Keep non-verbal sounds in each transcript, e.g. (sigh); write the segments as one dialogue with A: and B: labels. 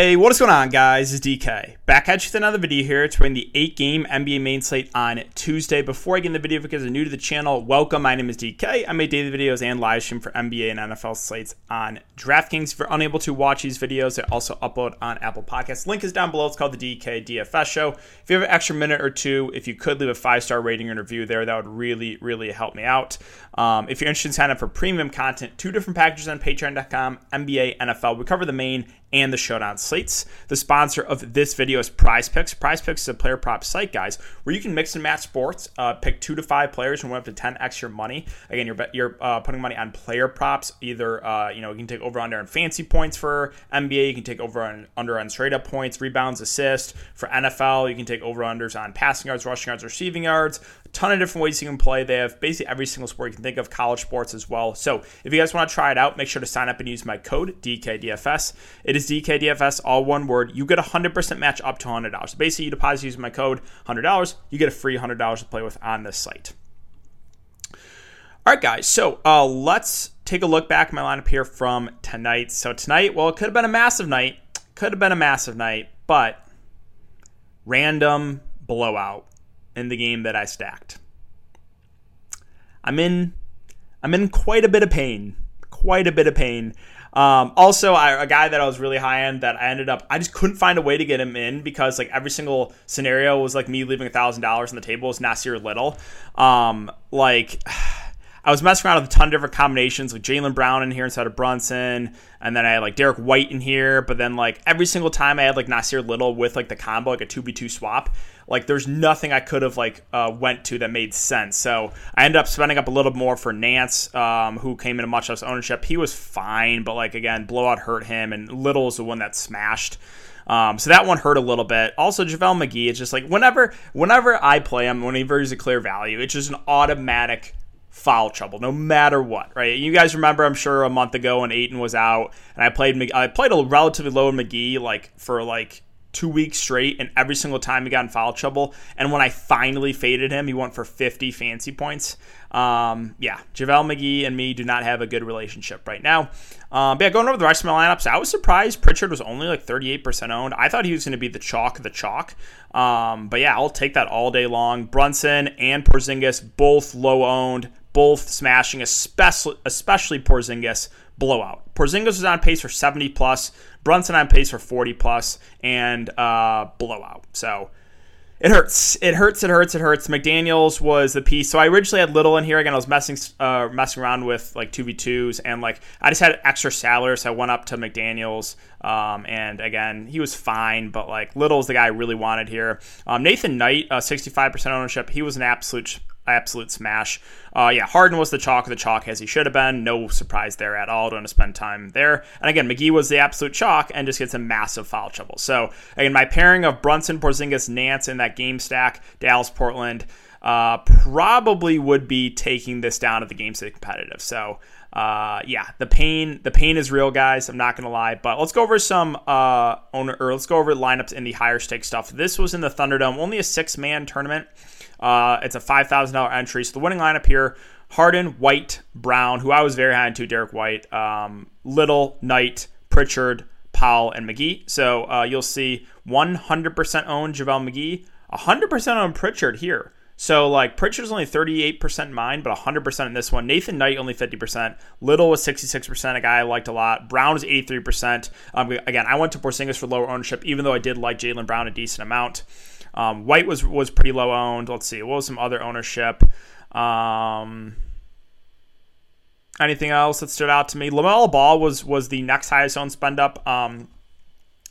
A: Hey, what is going on, guys? It's DK. Back at you with another video here. It's running the 8 game NBA main slate on Tuesday. Before I get in the video, because you guys are new to the channel, welcome. My name is DK. I make daily videos and live stream for NBA and NFL slates on DraftKings. If you're unable to watch these videos, I also upload on Apple Podcasts. Link is down below. It's called the DK DFS Show. If you have an extra minute or two, if you could leave a five star rating and review there, that would really, really help me out. Um, if you're interested in signing up for premium content, two different packages on patreon.com, NBA, NFL. We cover the main and the showdown slates. The sponsor of this video is Prize Picks. Prize Picks is a player prop site, guys, where you can mix and match sports, uh, pick two to five players and win up to 10 extra money. Again, you're you're uh, putting money on player props. Either uh, you know you can take over under on fancy points for NBA, you can take over on under on straight up points, rebounds, assists. For NFL, you can take over unders on passing yards, rushing yards, receiving yards A ton of different ways you can play. They have basically every single sport you can think of, college sports as well. So if you guys want to try it out, make sure to sign up and use my code DKDFS. It is DKDFS, all one word. You get a 100% match to $100. Basically, you deposit using my code $100, you get a free $100 to play with on this site. All right, guys. So uh, let's take a look back at my lineup here from tonight. So tonight, well, it could have been a massive night. Could have been a massive night, but random blowout in the game that I stacked. I'm in I'm in quite a bit of pain. Quite a bit of pain. Um, also, I, a guy that I was really high end that I ended up, I just couldn't find a way to get him in because like every single scenario was like me leaving a thousand dollars on the table was Nassir Little. Um, like I was messing around with a ton of different combinations, like Jaylen Brown in here instead of Brunson, and then I had like Derrick White in here. But then like every single time I had like Nassir Little with like the combo, like a two v two swap. Like there's nothing I could have like uh, went to that made sense. So I ended up spending up a little more for Nance, um, who came into much less ownership. He was fine, but like again, blowout hurt him, and Little is the one that smashed. Um, so that one hurt a little bit. Also, JaVale McGee, it's just like whenever whenever I play him, whenever he's a clear value, it's just an automatic foul trouble, no matter what, right? You guys remember, I'm sure, a month ago when Ayton was out, and I played I played a relatively low in McGee like for like two weeks straight, and every single time he got in foul trouble. And when I finally faded him, he went for 50 fancy points. Um, yeah, JaVale McGee and me do not have a good relationship right now. Um, but yeah, going over the rest of my lineups, I was surprised Pritchard was only like 38% owned. I thought he was going to be the chalk the chalk. Um, but yeah, I'll take that all day long. Brunson and Porzingis, both low owned both smashing, especially especially Porzingis blowout. Porzingis was on pace for 70 plus, Brunson on pace for 40 plus, and uh, blowout. So it hurts. It hurts. It hurts. It hurts. McDaniels was the piece. So I originally had Little in here. Again, I was messing uh, messing around with like two v twos, and like I just had extra salary, so I went up to McDaniels. Um, and again, he was fine, but like Little's the guy I really wanted here. Um, Nathan Knight, uh, 65% ownership. He was an absolute absolute smash. Uh, yeah, Harden was the chalk of the chalk as he should have been. No surprise there at all. Don't want to spend time there. And again, McGee was the absolute chalk and just gets a massive foul trouble. So again, my pairing of Brunson, Porzingis, Nance in that game stack, Dallas, Portland, uh, probably would be taking this down at the game state competitive. So uh, yeah, the pain the pain is real, guys. I'm not gonna lie, but let's go over some uh owner or let's go over lineups in the higher stake stuff. This was in the Thunderdome, only a six man tournament. Uh, it's a $5,000 entry. So the winning lineup here Harden, White, Brown, who I was very high into, Derrick White, um, Little, Knight, Pritchard, Powell, and McGee. So uh, you'll see 100% owned JaVale McGee, 100% owned Pritchard here. So like Pritchard's only 38% mine, but 100% in this one. Nathan Knight only 50%. Little was 66%, a guy I liked a lot. Brown was 83%. Um, again, I went to Porzingis for lower ownership, even though I did like Jaylen Brown a decent amount. Um, White was was pretty low owned. Let's see, what was some other ownership? Um, anything else that stood out to me? LaMelo Ball was was the next highest owned spend up. Um,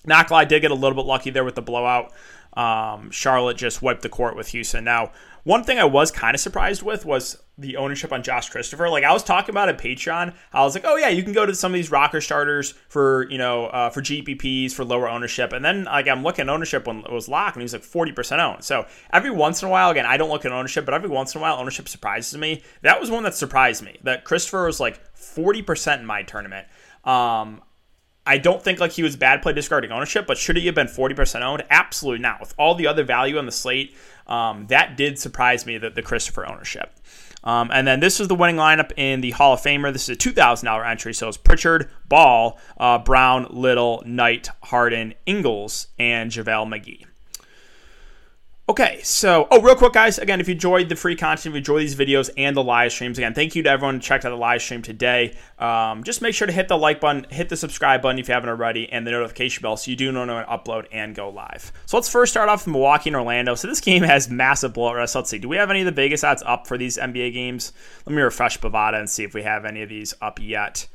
A: did get a little bit lucky there with the blowout. Um, Charlotte just wiped the court with Houston. Now, one thing I was kind of surprised with was the ownership on Josh Christopher. Like I was talking about at Patreon, I was like, oh yeah, you can go to some of these rocker starters for you know uh, for GPPs for lower ownership, and then like I'm looking at ownership when it was locked, and he's like 40 percent owned. So every once in a while, again, I don't look at ownership, but every once in a while, ownership surprises me. That was one that surprised me. That Christopher was like 40 percent in my tournament. Um, I don't think like he was bad play discarding ownership, but should he have been 40% owned? Absolutely not. With all the other value on the slate, um, that did surprise me that the Christopher ownership. Um, and then this is the winning lineup in the Hall of Famer. This is a $2,000 entry. So it's Pritchard, Ball, uh, Brown, Little, Knight, Harden, Ingles, and JaVale McGee. Okay, so oh, real quick, guys. Again, if you enjoyed the free content, if you enjoy these videos and the live streams, again, thank you to everyone who checked out the live stream today. Um, just make sure to hit the like button, hit the subscribe button if you haven't already, and the notification bell so you do know when I upload and go live. So let's first start off with Milwaukee and Orlando. So this game has massive blowout rest. Let's see. Do we have any of the Vegas odds up for these NBA games? Let me refresh Bovada and see if we have any of these up yet.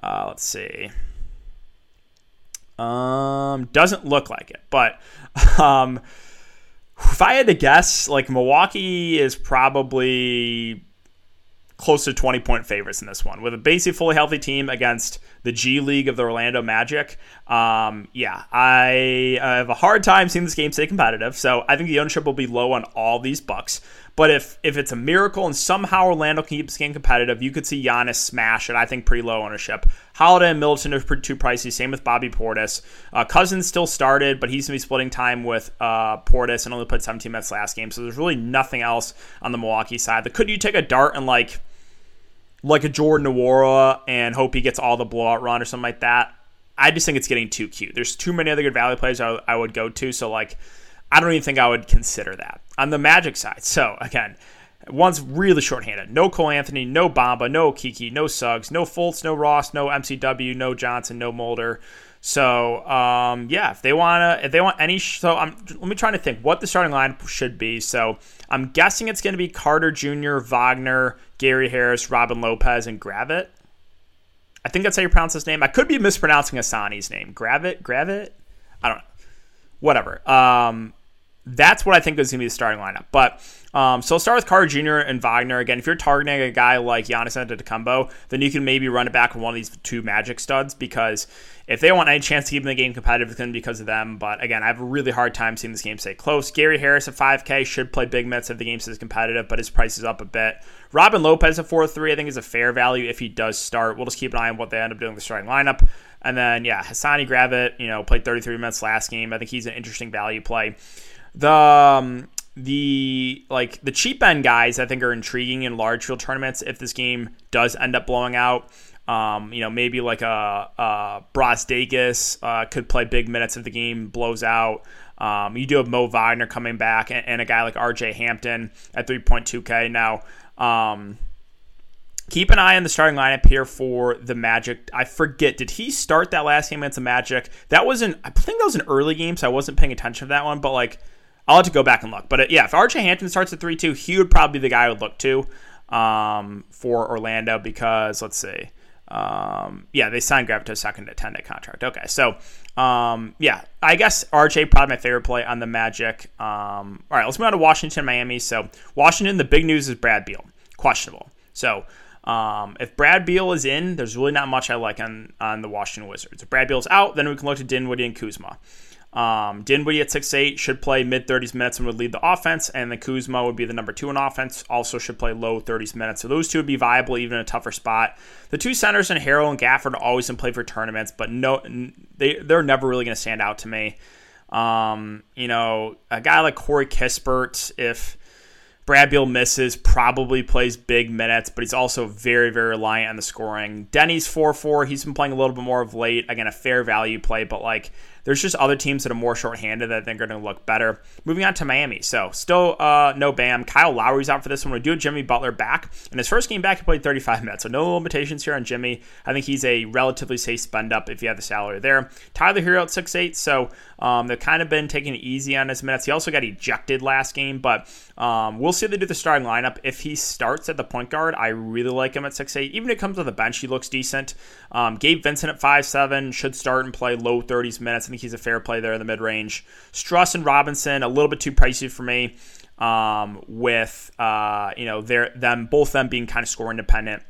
A: Uh, let's see. Um, doesn't look like it, but (laughs) um if I had to guess, like Milwaukee is probably close to 20 point favorites in this one with a basically fully healthy team against the G League of the Orlando Magic. Um, yeah, I, I have a hard time seeing this game stay competitive. So I think the ownership will be low on all these Bucks. But if if it's a miracle and somehow Orlando can keep this game competitive, you could see Giannis smash it. I think pretty low ownership. Holiday and Middleton are too pricey. Same with Bobby Portis. Uh, Cousins still started, but he's gonna be splitting time with uh, Portis and only put 17 minutes last game. So there's really nothing else on the Milwaukee side. But could you take a dart and like like a Jordan Nwora and hope he gets all the blowout run or something like that? I just think it's getting too cute. There's too many other good value plays I, I would go to. So like I don't even think I would consider that. On the Magic side, so again, one's really shorthanded. No Cole Anthony, no Bamba, no Kiki, no Suggs, no Fultz, no Ross, no MCW, no Johnson, no Mulder. So um, yeah, if they wanna, if they want any, so I'm let me try to think what the starting line should be. So I'm guessing it's going to be Carter Jr., Wagner, Gary Harris, Robin Lopez, and Gravett. I think that's how you pronounce his name. I could be mispronouncing Asani's name. Gravett, Gravett. I don't know. Whatever. Um, that's what I think is going to be the starting lineup. But um, so I'll start with Carter Jr. and Wagner. Again, if you're targeting a guy like Giannis Antetokounmpo, then you can maybe run it back with one of these two Magic studs because if they want any chance to keep the game competitive, it's going to be because of them. But again, I have a really hard time seeing this game stay close. Gary Harris at 5K should play big minutes if the game stays competitive, but his price is up a bit. Robin Lopez at 4-3, I think is a fair value if he does start. We'll just keep an eye on what they end up doing with the starting lineup. And then, yeah, Hassani Gravett, you know, played 33 minutes last game. I think he's an interesting value play. The um, the like the cheap end guys I think are intriguing in large field tournaments if this game does end up blowing out. Um, you know, maybe like a, a Brazdeikis uh, could play big minutes if the game blows out. Um, you do have Mo Wagner coming back and, and, a guy like RJ Hampton at 3.2K. Now, um, keep an eye on the starting lineup here for the Magic. I forget, did he start that last game against the Magic? That wasn't, I think that was an early game, so I wasn't paying attention to that one, but like, I'll have to go back and look. But uh, yeah, if RJ Hampton starts at 3 2, he would probably be the guy I would look to um, for Orlando because, let's see. Um, yeah, they signed Gravito second at 10 day contract. Okay, so um, yeah, I guess RJ probably my favorite play on the Magic. Um, all right, let's move on to Washington, Miami. So Washington, the big news is Brad Beal, questionable. So um, if Brad Beal is in, there's really not much I like on on the Washington Wizards. If Brad Beal's out, then we can look to Dinwiddie and Kuzma. Um, Dinwiddie at 6'8 should play mid 30s minutes and would lead the offense, and then Kuzma would be the number two in offense, also should play low 30s minutes. So those two would be viable even in a tougher spot. The two centers in Harrell and Gafford are always in play for tournaments, but no, they they're never really going to stand out to me. Um, you know, a guy like Corey Kispert, if Brad Beal misses, probably plays big minutes, but he's also very, very reliant on the scoring. Deni's 4 4. He's been playing a little bit more of late. Again, a fair value play, but like there's just other teams that are more shorthanded that I think are going to look better. Moving on to Miami. So still uh, no Bam. Kyle Lowry's out for this one. We do have Jimmy Butler back. In his first game back, he played 35 minutes. So no limitations here on Jimmy. I think he's a relatively safe spend up if you have the salary there. Tyler Herro at 6'8. So um, they've kind of been taking it easy on his minutes. He also got ejected last game, but um, we'll see if they do the starting lineup. If he starts at the point guard, I really like him at 6'8. Even if it comes to the bench, he looks decent. Um, Gabe Vincent at 5'7 should start and play low 30s minutes. I think he's a fair play there in the mid range. Strus and Robinson, a little bit too pricey for me. Um, with uh, you know, their them both them being kind of score independent.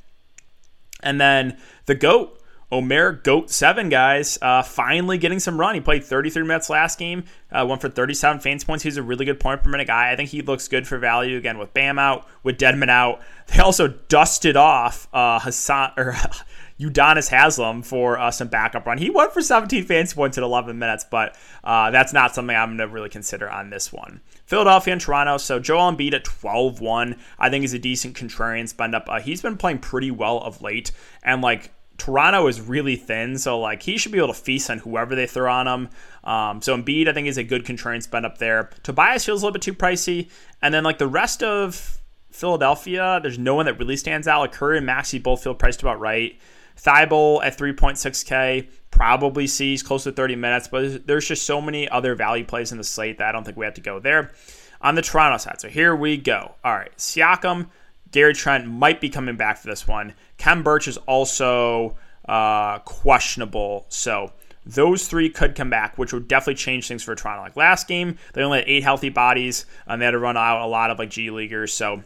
A: And then the GOAT, Omer Goat Seven guys, uh, finally getting some run. He played 33 minutes last game, uh, went for 37 fantasy points. He's a really good point per minute guy. I think he looks good for value again with Bam out, with Dedmon out. They also dusted off uh, Hassan or (laughs) Udonis Haslem for uh, some backup run. He went for 17 fantasy points in 11 minutes, but uh, that's not something I'm going to really consider on this one. Philadelphia and Toronto. So Joel Embiid at 12 1, I think is a decent contrarian spend up. Uh, he's been playing pretty well of late, and like Toronto is really thin, so like he should be able to feast on whoever they throw on him. Um, so Embiid, I think, is a good contrarian spend up there. Tobias feels a little bit too pricey, and then like the rest of Philadelphia, there's no one that really stands out. Like Curry and Maxey both feel priced about right. Thybulle at 3.6K probably sees close to 30 minutes, but there's just so many other value plays in the slate that I don't think we have to go there. On the Toronto side, so here we go. All right, Siakam, Gary Trent might be coming back for this one. Khem Birch is also uh, questionable, so those three could come back, which would definitely change things for Toronto. Like last game, they only had eight healthy bodies, and they had to run out a lot of like G leaguers, so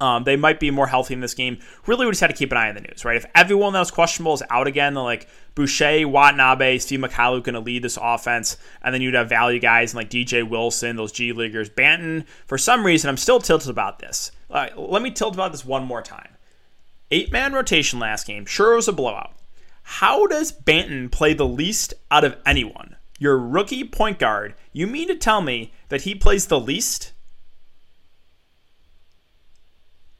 A: um, they might be more healthy in this game. Really, we just had to keep an eye on the news, right? If everyone that was questionable is out again, then like Boucher, Watanabe, Steve Mykhailiuk going to lead this offense, and then you'd have value guys like DJ Wilson, those G leaguers. Banton, for some reason, I'm still tilted about this. let me tilt about this one more time. Eight man rotation last game, sure it was a blowout. How does Banton play the least out of anyone? Your rookie point guard, you mean to tell me that he plays the least?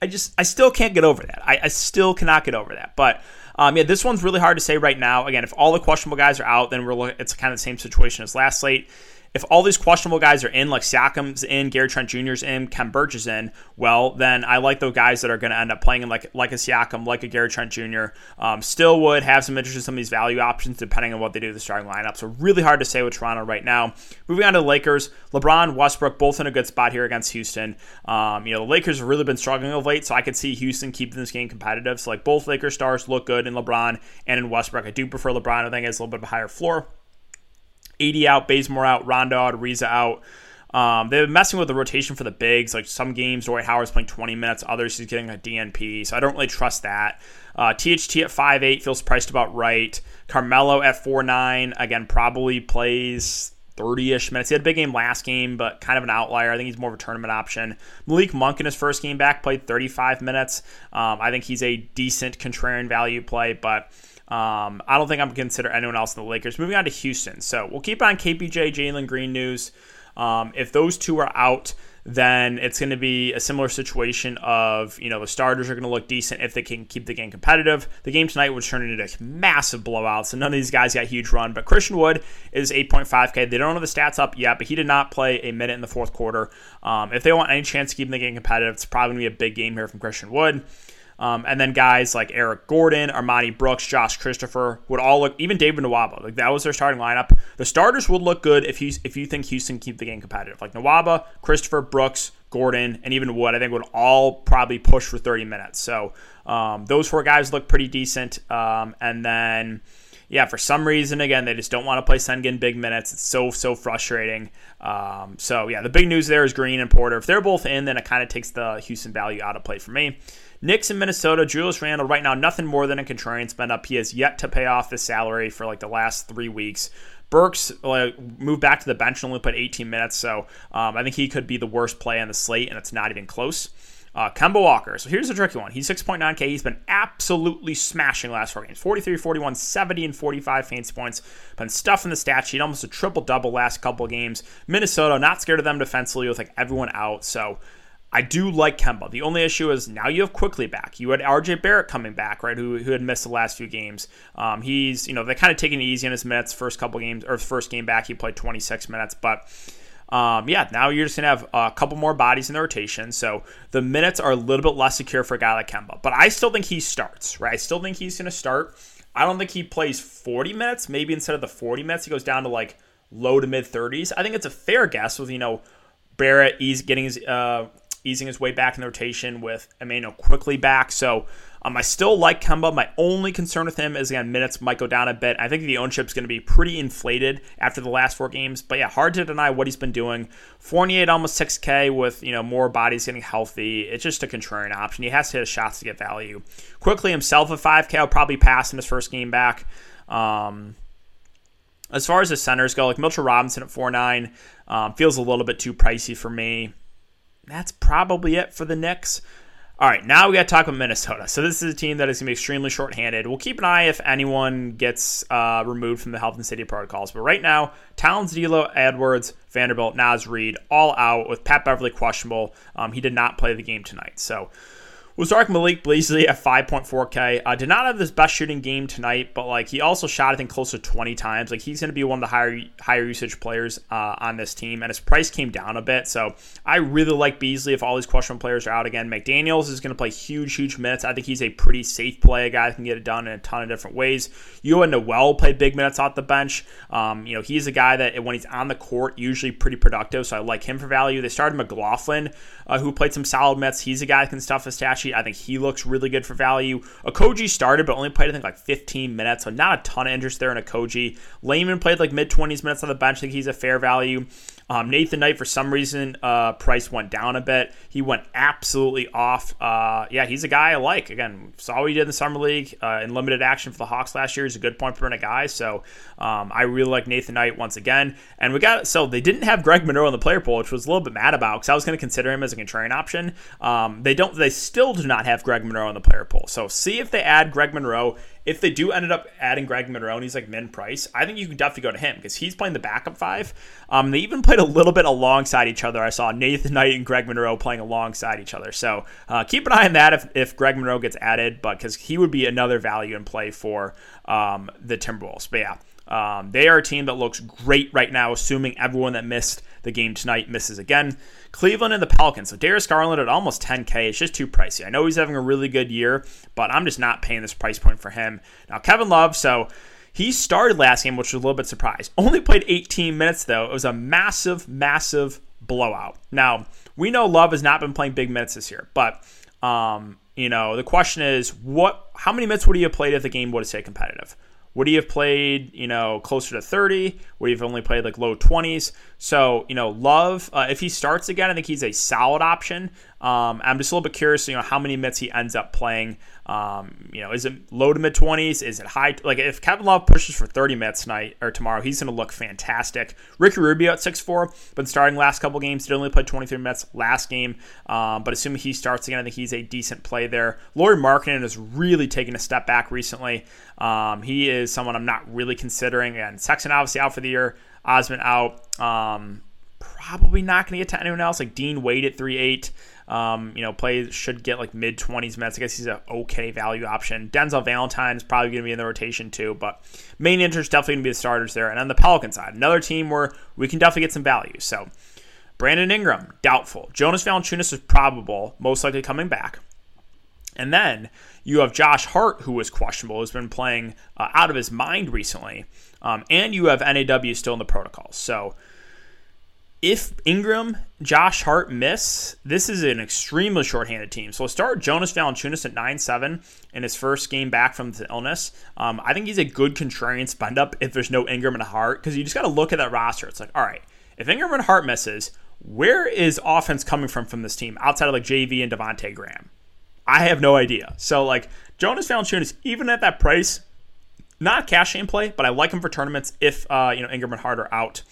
A: I just I still can't get over that. I, I still cannot get over that. But um, yeah, this one's really hard to say right now. Again, if all the questionable guys are out, then we're it's kind of the same situation as last slate if all these questionable guys are in, like Siakam's in, Gary Trent Jr.'s in, Khem Birch is in, well, then I like those guys that are going to end up playing in like like a Siakam, like a Gary Trent Jr. Um, still would have some interest in some of these value options depending on what they do with the starting lineup. So really hard to say with Toronto right now. Moving on to the Lakers, LeBron, Westbrook, both in a good spot here against Houston. Um, you know, the Lakers have really been struggling of late, so I could see Houston keeping this game competitive. So like both Lakers stars look good in LeBron and in Westbrook. I do prefer LeBron. I think it's a little bit of a higher floor. AD out, Bazemore out, Rondo out, Ariza out. Um, they've been messing with the rotation for the bigs. Like some games, Dwight Howard's playing 20 minutes, others he's getting a DNP. So I don't really trust that. Uh, THT at 5'8 feels priced about right. Carmelo at 4'9, again, probably plays 30 ish minutes. He had a big game last game, but kind of an outlier. I think he's more of a tournament option. Malik Monk in his first game back played 35 minutes. Um, I think he's a decent contrarian value play, but. Um, I don't think I'm going to consider anyone else in the Lakers. Moving on to Houston. So we'll keep on KPJ, Jalen Green news. Um, if those two are out, then it's going to be a similar situation of, you know, the starters are going to look decent if they can keep the game competitive. The game tonight would turn into a massive blowout, so none of these guys got huge run. But Christian Wood is 8.5K. They don't have the stats up yet, but he did not play a minute in the fourth quarter. Um, if they want any chance of keeping the game competitive, it's probably going to be a big game here from Christian Wood. Um, and then guys like Eric Gordon, Armoni Brooks, Josh Christopher would all look, even David Nwaba, like that was their starting lineup. The starters would look good if you if you think Houston keep the game competitive. Like Nwaba, Christopher, Brooks, Gordon, and even Wood, I think would all probably push for 30 minutes. So um, those four guys look pretty decent. Um, and then yeah, for some reason, again, they just don't want to play Sengun big minutes. It's so, so frustrating. Um, so, yeah, the big news there is Green and Porter. If they're both in, then it kind of takes the Houston value out of play for me. Knicks in Minnesota, Julius Randle, right now, nothing more than a contrarian spend up. He has yet to pay off his salary for like the last three weeks. Burks uh, moved back to the bench and only put 18 minutes, so um, I think he could be the worst play on the slate, and it's not even close. Uh, Kemba Walker. So here's a tricky one. He's 6.9K. He's been absolutely smashing last four games 43, 41, 70, and 45 fantasy points. Been stuffing the stat sheet, almost a triple double last couple games. Minnesota, not scared of them defensively with like everyone out. So I do like Kemba. The only issue is now you have Quickley back. You had RJ Barrett coming back, right? Who, who had missed the last few games. Um, he's, you know, they kind of taking it easy on his minutes. First couple games, or first game back, he played 26 minutes. But um, yeah, now you're just going to have a couple more bodies in the rotation. So the minutes are a little bit less secure for a guy like Kemba. But I still think he starts, right? I still think he's going to start. I don't think he plays 40 minutes. Maybe instead of the 40 minutes, he goes down to like low to mid 30s. I think it's a fair guess with, you know, Barrett, he's getting his uh, easing his way back in the rotation with Immanuel Quickley back. So um, I still like Kemba. My only concern with him is again minutes might go down a bit. I think the ownership is going to be pretty inflated after the last four games. But yeah, hard to deny what he's been doing. Fournier at almost 6K with you know more bodies getting healthy. It's just a contrarian option. He has to hit shots to get value. Quickley himself at 5K, I'll probably pass in his first game back. Um, as far as the centers go, like Mitchell Robinson at 4.9 um, feels a little bit too pricey for me that's probably it for the Knicks. All right, now we got to talk about Minnesota. So this is a team that is going to be extremely shorthanded. We'll keep an eye if anyone gets uh, removed from the health and safety protocols. But right now, Towns, D'Lo, Edwards, Vanderbilt, Naz Reid, all out with Pat Beverley questionable. Um, he did not play the game tonight. So We'll Malik Beasley at 5.4K. Uh, did not have his best shooting game tonight, but like he also shot I think close to 20 times. Like he's going to be one of the higher higher usage players uh, on this team, and his price came down a bit. So I really like Beasley if all these question players are out again. McDaniels is going to play huge, huge minutes. I think he's a pretty safe play, a guy that can get it done in a ton of different ways. Yohan Noel play big minutes off the bench. Um, you know he's a guy that when he's on the court usually pretty productive, so I like him for value. They started McLaughlin, uh, who played some solid minutes. He's a guy that can stuff his stat I think he looks really good for value. Okogie started, but only played, I think, like 15 minutes, so not a ton of interest there in Okogie. Layman played like mid 20s minutes on the bench. I think he's a fair value. Um, Nathan Knight, for some reason, uh, price went down a bit. He went absolutely off. Uh, yeah, he's a guy I like. Again, saw what he did in the summer league uh, in limited action for the Hawks last year. He's a good point per minute guy. So um, I really like Nathan Knight once again. And we got so they didn't have Greg Monroe in the player pool, which was a little bit mad about because I was going to consider him as a contrarian option. Um, they don't. They still do not have Greg Monroe in the player pool. So see if they add Greg Monroe if they do ended up adding Greg Monroe he's like min price, I think you can definitely go to him because he's playing the backup five. Um, they even played a little bit alongside each other. I saw Nathan Knight and Greg Monroe playing alongside each other. So uh, keep an eye on that if, if Greg Monroe gets added, but because he would be another value in play for um, the Timberwolves. But yeah. Um, they are a team that looks great right now, assuming everyone that missed the game tonight misses again. Cleveland and the Pelicans. So Darius Garland at almost 10K. is just too pricey. I know he's having a really good year, but I'm just not paying this price point for him. Now, Kevin Love, so he started last game, which was a little bit surprised. Only played 18 minutes, though. It was a massive, massive blowout. Now, we know Love has not been playing big minutes this year, but um, you know, the question is what how many minutes would he have played if the game would have stayed competitive? Would he have played, you know, closer to 30? Would he have only played like low 20s? So, you know, Love, uh, if he starts again, I think he's a solid option. Um, I'm just a little bit curious, you know, how many minutes he ends up playing. Um, you know, is it low to mid 20s? Is it high? Like, if Kevin Love pushes for 30 minutes tonight or tomorrow, he's going to look fantastic. Ricky Rubio at 6'4, been starting last couple games, did only play 23 minutes last game. Um, but assuming he starts again, I think he's a decent play there. Lauri Markkanen has really taken a step back recently. Um, he is someone I'm not really considering. And Sexton obviously out for the year, Osman out. Um, probably not going to get to anyone else like Dean Wade at 3 8. Um, you know, play should get like mid 20s minutes. I guess he's an okay value option. Denzel Valentine is probably going to be in the rotation too, but main interest definitely going to be the starters there. And on the Pelican side, another team where we can definitely get some value. So Brandon Ingram, doubtful. Jonas Valanciunas is probable, most likely coming back. And then you have Josh Hart, who was questionable, has been playing uh, out of his mind recently. Um, and you have NAW still in the protocol. So if Ingram, Josh Hart miss, this is an extremely shorthanded team. So start Jonas Valanciunas at 9-7 in his first game back from the illness. Um, I think he's a good contrarian spend up if there's no Ingram and Hart because you just got to look at that roster. It's like, all right, if Ingram and Hart misses, where is offense coming from from this team outside of like JV and Devonte Graham? I have no idea. So like Jonas Valanciunas, even at that price, not cash game play, but I like him for tournaments if uh, you know Ingram and Hart are out.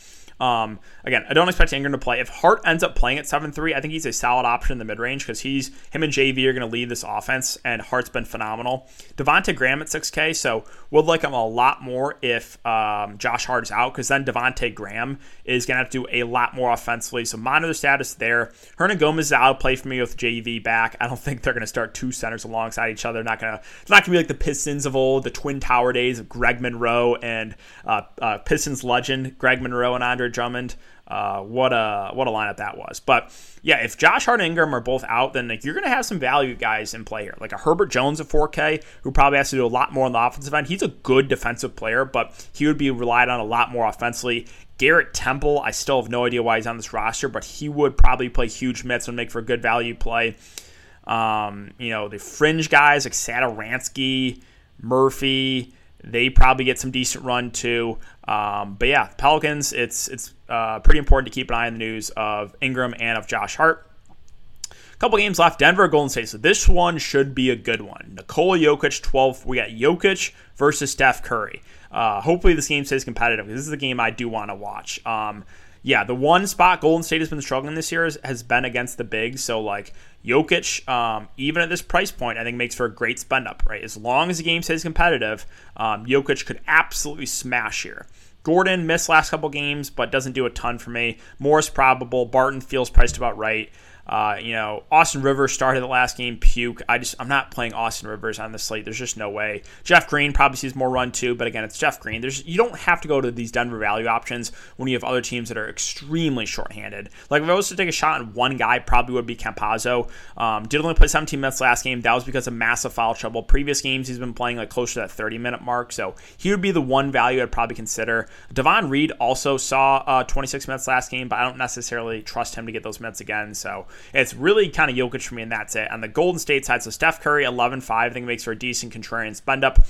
A: Um, again, I don't expect Ingram to play. If Hart ends up playing at 7 3, I think he's a solid option in the mid range because he's him and JV are going to lead this offense, and Hart's been phenomenal. Devonte Graham at 6K, so would like him a lot more if um, Josh Hart is out because then Devonte Graham is going to have to do a lot more offensively. So monitor status there. Hernangomez is out of play for me with JV back. I don't (laughs) think they're going to start two centers alongside each other. Not gonna. It's not going to be like the Pistons of old, the Twin Tower days of Greg Monroe and uh, uh, Pistons legend Greg Monroe and Andre Drummond. Uh, what a what a lineup that was. But yeah, if Josh Hart and Ingram are both out, then like, you're going to have some value guys in play here, like a Herbert Jones at 4K, who probably has to do a lot more on the offensive end. He's a good defensive player, but he would be relied on a lot more offensively. Garrett Temple, I still have no idea why he's on this roster, but he would probably play huge minutes and make for a good value play. Um, you know, the fringe guys like Satoransky, Murphy, they probably get some decent run too. Um, but yeah, Pelicans, it's it's uh, pretty important to keep an eye on the news of Ingram and of Josh Hart. A couple games left. Denver, Golden State. So this one should be a good one. Nikola Jokic, 12. We got Jokic versus Steph Curry. Uh, hopefully this game stays competitive. Because this is the game I do want to watch. Um, yeah, the one spot Golden State has been struggling this year is, has been against the bigs. So like Jokic, um, even at this price point, I think makes for a great spend up. Right, as long as the game stays competitive, um, Jokic could absolutely smash here. Gordon missed last couple games, but doesn't do a ton for me. Morris probable. Barton feels priced about right. Uh, you know, Austin Rivers started the last game, puke. I just, I'm not playing Austin Rivers on the slate. There's just no way. Jeff Green probably sees more run too, but again, it's Jeff Green. There's, you don't have to go to these Denver value options when you have other teams that are extremely shorthanded. Like if I was to take a shot on one guy, probably would be Campazzo. Um, did only play 17 minutes last game. That was because of massive foul trouble. Previous games, he's been playing like closer to that 30 minute mark, so he would be the one value I'd probably consider. Davon Reed also saw uh, 26 minutes last game, but I don't necessarily trust him to get those minutes again. So it's really kind of Jokic for me, and that's it. On the Golden State side, so Steph Curry, 11 5, I think makes for a decent contrarian spend up.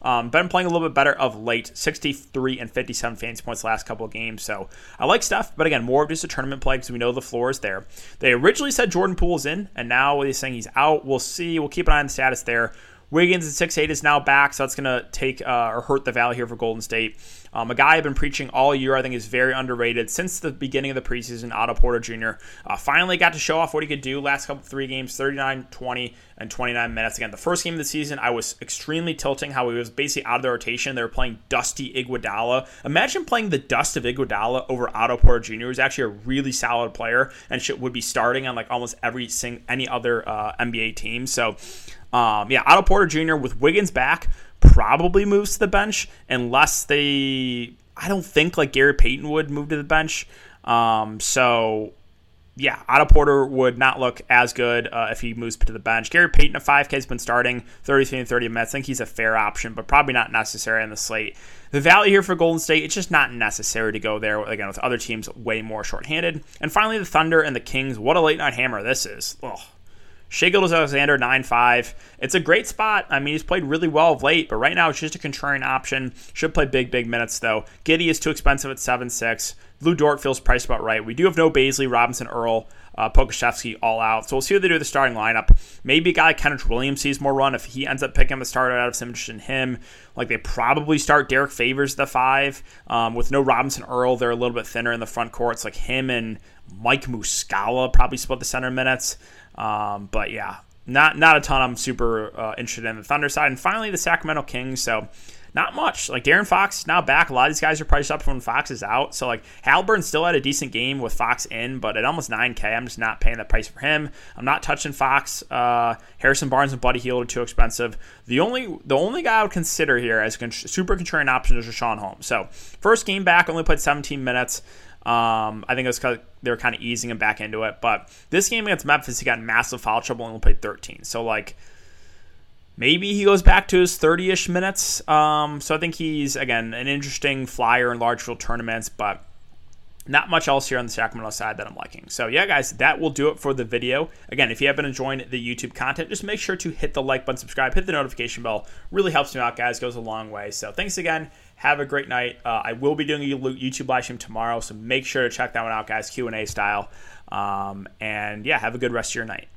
A: Um, been playing a little bit better of late, 63 and 57 fantasy points last couple of games. So I like Steph, but again, more of just a tournament play because we know the floor is there. They originally said Jordan Poole's in, and now they're saying he's out. We'll see. We'll keep an eye on the status there. Wiggins at six eight is now back, so that's going to take uh, or hurt the value here for Golden State. Um, a guy I've been preaching all year, I think is very underrated since the beginning of the preseason, Otto Porter Jr. Uh, finally got to show off what he could do last couple three games 39, 20, and 29 minutes. Again, the first game of the season, I was extremely tilting how he was basically out of the rotation. They were playing Dusty Iguodala. Imagine playing the dust of Iguodala over Otto Porter Jr., who's actually a really solid player and should, would be starting on like almost every sing, any other uh, NBA team. So, um, yeah, Otto Porter Jr. with Wiggins back probably moves to the bench unless they. I don't think like Gary Payton would move to the bench. Um, so yeah, Otto Porter would not look as good uh, if he moves to the bench. Gary Payton at 5K has been starting 33 and 30 minutes. I think he's a fair option, but probably not necessary on the slate. The value here for Golden State, it's just not necessary to go there again with other teams way more shorthanded. And finally, the Thunder and the Kings. What a late night hammer this is. Ugh. Shai Gilgeous-Alexander, 9 5. It's a great spot. I mean, he's played really well of late, but right now it's just a contrarian option. Should play big, big minutes, though. Giddey is too expensive at 7 6. Lu Dort feels priced about right. We do have no Bazley, Robinson, Earl, uh, Pokusevski all out. So we'll see what they do with the starting lineup. Maybe a guy like Kenrich Williams sees more run if he ends up picking up starter out of some interest in him. Like they probably start Derrick Favors the five. Um, with no Robinson Earl, they're a little bit thinner in the front court. It's like him and Mike Muscala probably split the center minutes. Um, but yeah, not not a ton. I'm super uh, interested in the Thunder side, and finally the Sacramento Kings. So not much. Like De'Aaron Fox is now back. A lot of these guys are priced up when Fox is out. So like Haliburton still had a decent game with Fox in, but at almost 9K, I'm just not paying that price for him. I'm not touching Fox. Uh, Harrison Barnes and Buddy Hield are too expensive. The only the only guy I would consider here as a super contrarian option is Richaun Holmes. So first game back, only played 17 minutes. Um, I think it was because they were kind of easing him back into it. But this game against Memphis, he got massive foul trouble and only played 13. So like maybe he goes back to his 30-ish minutes. Um, so I think he's again an interesting flyer in large field tournaments, but not much else here on the Sacramento side that I'm liking. So, yeah, guys, that will do it for the video. Again, if you have been enjoying the YouTube content, just make sure to hit the like button, subscribe, hit the notification bell. Really helps me out, guys. Goes a long way. So, thanks again. Have a great night. Uh, I will be doing a YouTube live stream tomorrow, so make sure to check that one out, guys. Q and A style. Um, and yeah, have a good rest of your night.